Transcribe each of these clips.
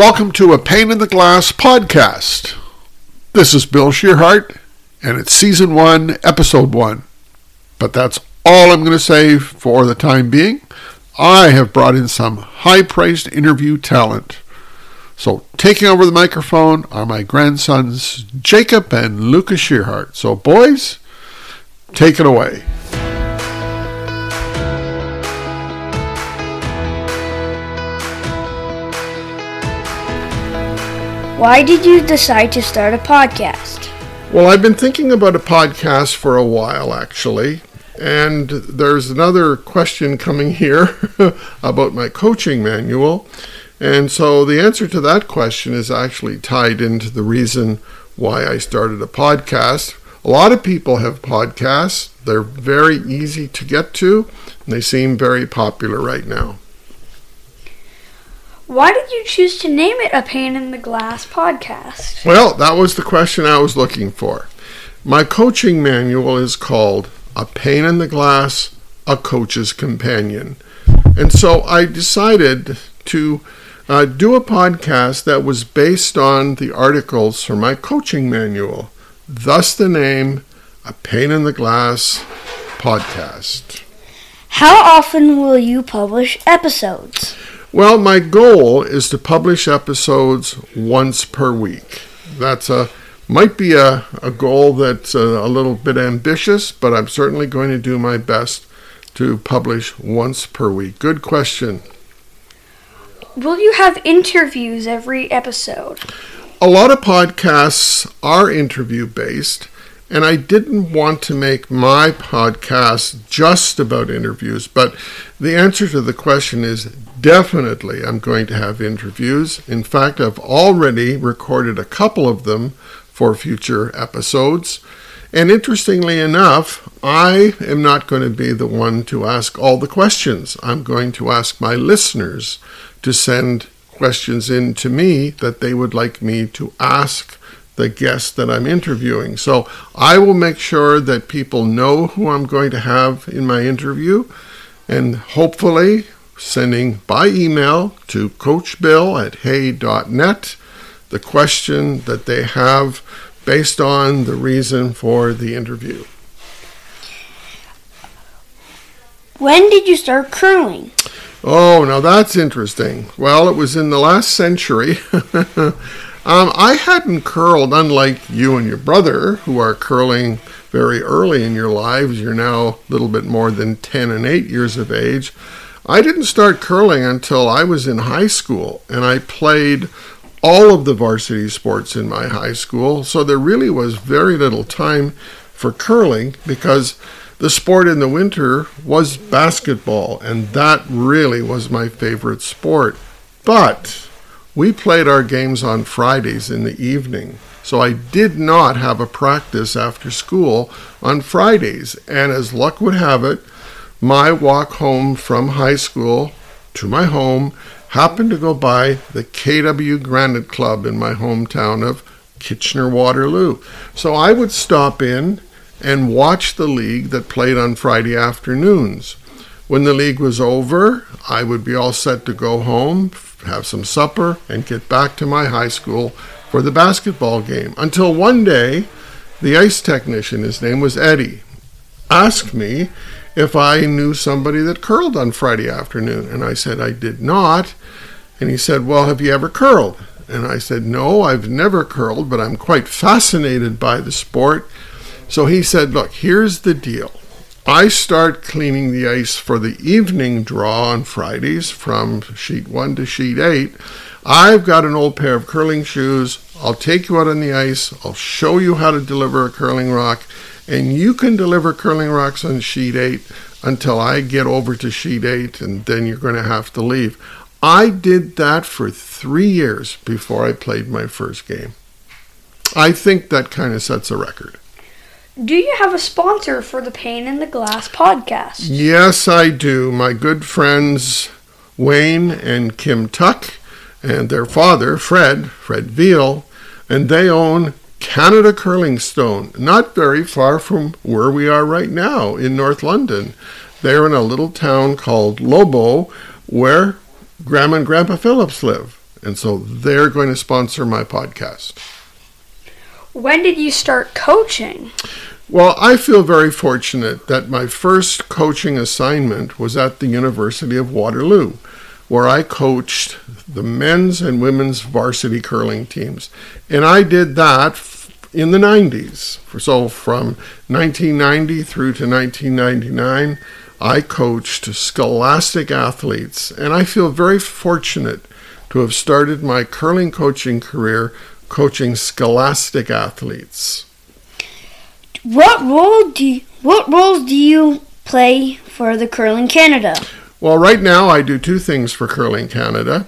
Welcome to a Pane in the Glass podcast. This is Bill Tschirhart, and it's season one, episode one. But that's all I'm going to say for the time being. I have brought in some high priced interview talent. So, taking over the microphone are my grandsons, Jacob and Lucas Tschirhart. So, boys, take it away. Why did you decide to start a podcast? Well, I've been thinking about a podcast for a while, actually. And there's another question coming here about my coaching manual. And so the answer to that question is actually tied into the reason why I started a podcast. A lot of people have podcasts, they're very easy to get to, and they seem very popular right now. Why did you choose to name it a Pane in the Glass podcast? Well, that was the question I was looking for. My coaching manual is called A Pane in the Glass, A Coach's Companion. And so I decided to uh, do a podcast that was based on the articles from my coaching manual. Thus the name A Pane in the Glass podcast. How often will you publish episodes? Well, my goal is to publish episodes once per week. That's a might be a, a goal that's a, a little bit ambitious, but I'm certainly going to do my best to publish once per week. Good question. Will you have interviews every episode? A lot of podcasts are interview based, and I didn't want to make my podcast just about interviews, but the answer to the question is definitely I'm going to have interviews. In fact, I've already recorded a couple of them for future episodes. And interestingly enough, I am not going to be the one to ask all the questions. I'm going to ask my listeners to send questions in to me that they would like me to ask the guest that I'm interviewing. So I will make sure that people know who I'm going to have in my interview and hopefully sending by email to coachbill at hay.net the question that they have based on the reason for the interview. When did you start curling? Oh, now that's interesting. Well, it was in the last century. Um, I hadn't curled, unlike you and your brother, who are curling very early in your lives. You're now a little bit more than 10 and 8 years of age. I didn't start curling until I was in high school, and I played all of the varsity sports in my high school, so there really was very little time for curling because the sport in the winter was basketball, and that really was my favorite sport. But we played our games on Fridays in the evening. So I did not have a practice after school on Fridays. And as luck would have it, my walk home from high school to my home happened to go by the KW Granite Club in my hometown of Kitchener Waterloo. So I would stop in and watch the league that played on Friday afternoons. When the league was over, I would be all set to go home, have some supper, and get back to my high school for the basketball game. Until one day, the ice technician, his name was Eddie, asked me if I knew somebody that curled on Friday afternoon. And I said, I did not. And he said, Well, have you ever curled? And I said, No, I've never curled, but I'm quite fascinated by the sport. So he said, Look, here's the deal. I start cleaning the ice for the evening draw on Fridays from sheet one to sheet eight. I've got an old pair of curling shoes. I'll take you out on the ice. I'll show you how to deliver a curling rock. And you can deliver curling rocks on sheet eight until I get over to sheet eight, and then you're going to have to leave. I did that for three years before I played my first game. I think that kind of sets a record. Do you have a sponsor for the Pane in the Glass podcast? Yes, I do. My good friends Wayne and Kim Tuck and their father, Fred, Fred Veal, and they own Canada Curling Stone, not very far from where we are right now in North London. They're in a little town called Lobo where Grandma and Grandpa Phillips live. And so they're going to sponsor my podcast. When did you start coaching? Well, I feel very fortunate that my first coaching assignment was at the University of Waterloo, where I coached the men's and women's varsity curling teams. And I did that in the 90s. So from 1990 through to 1999, I coached scholastic athletes. And I feel very fortunate to have started my curling coaching career coaching scholastic athletes. What role do you, what roles do you play for the Curling Canada? Well, right now I do two things for Curling Canada.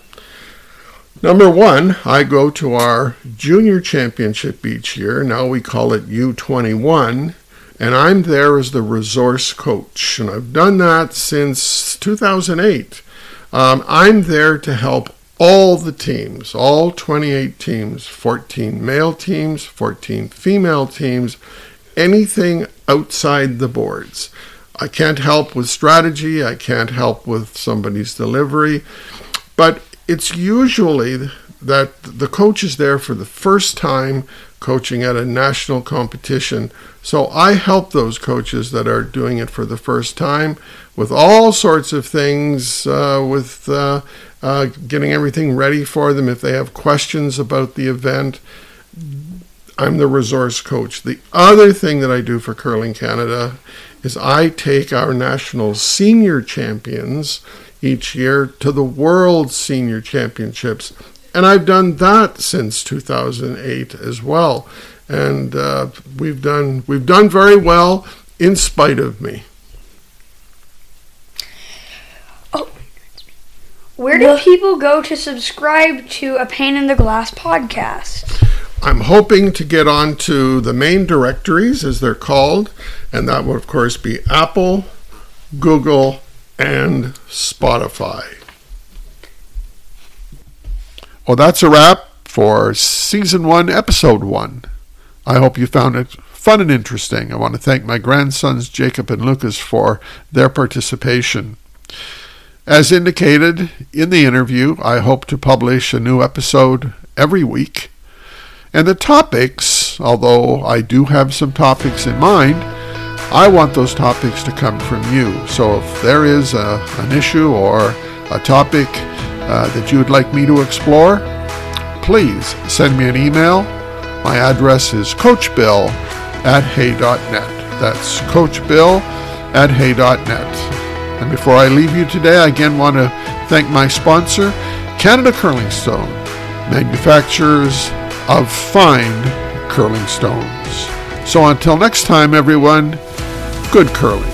Number one, I go to our junior championship each year. Now we call it U21, and I'm there as the resource coach. And I've done that since 2008. Um, I'm there to help all the teams, all 28 teams, 14 male teams, 14 female teams, anything outside the boards. I can't help with strategy, I can't help with somebody's delivery, but it's usually that the coach is there for the first time coaching at a national competition. So I help those coaches that are doing it for the first time with all sorts of things, uh, with uh, uh, getting everything ready for them if they have questions about the event. I'm the resource coach. The other thing that I do for Curling Canada is I take our national senior champions each year to the World Senior Championships. And I've done that since 2008 as well. And uh, we've done we've done very well in spite of me. Oh, where do people go to subscribe to a Pane in the Glass podcast? I'm hoping to get onto the main directories, as they're called, and that would, of course, be Apple, Google, and Spotify. Well, that's a wrap for season one, episode one. I hope you found it fun and interesting. I want to thank my grandsons, Jacob and Lucas, for their participation. As indicated in the interview, I hope to publish a new episode every week. And the topics, although I do have some topics in mind, I want those topics to come from you. So if there is a, an issue or a topic uh, that you would like me to explore, please send me an email. My address is coachbill at hay.net. That's coachbill at hay.net. And before I leave you today, I again want to thank my sponsor, Canada Curling Stone, manufacturers of fine curling stones. So until next time, everyone, good curling.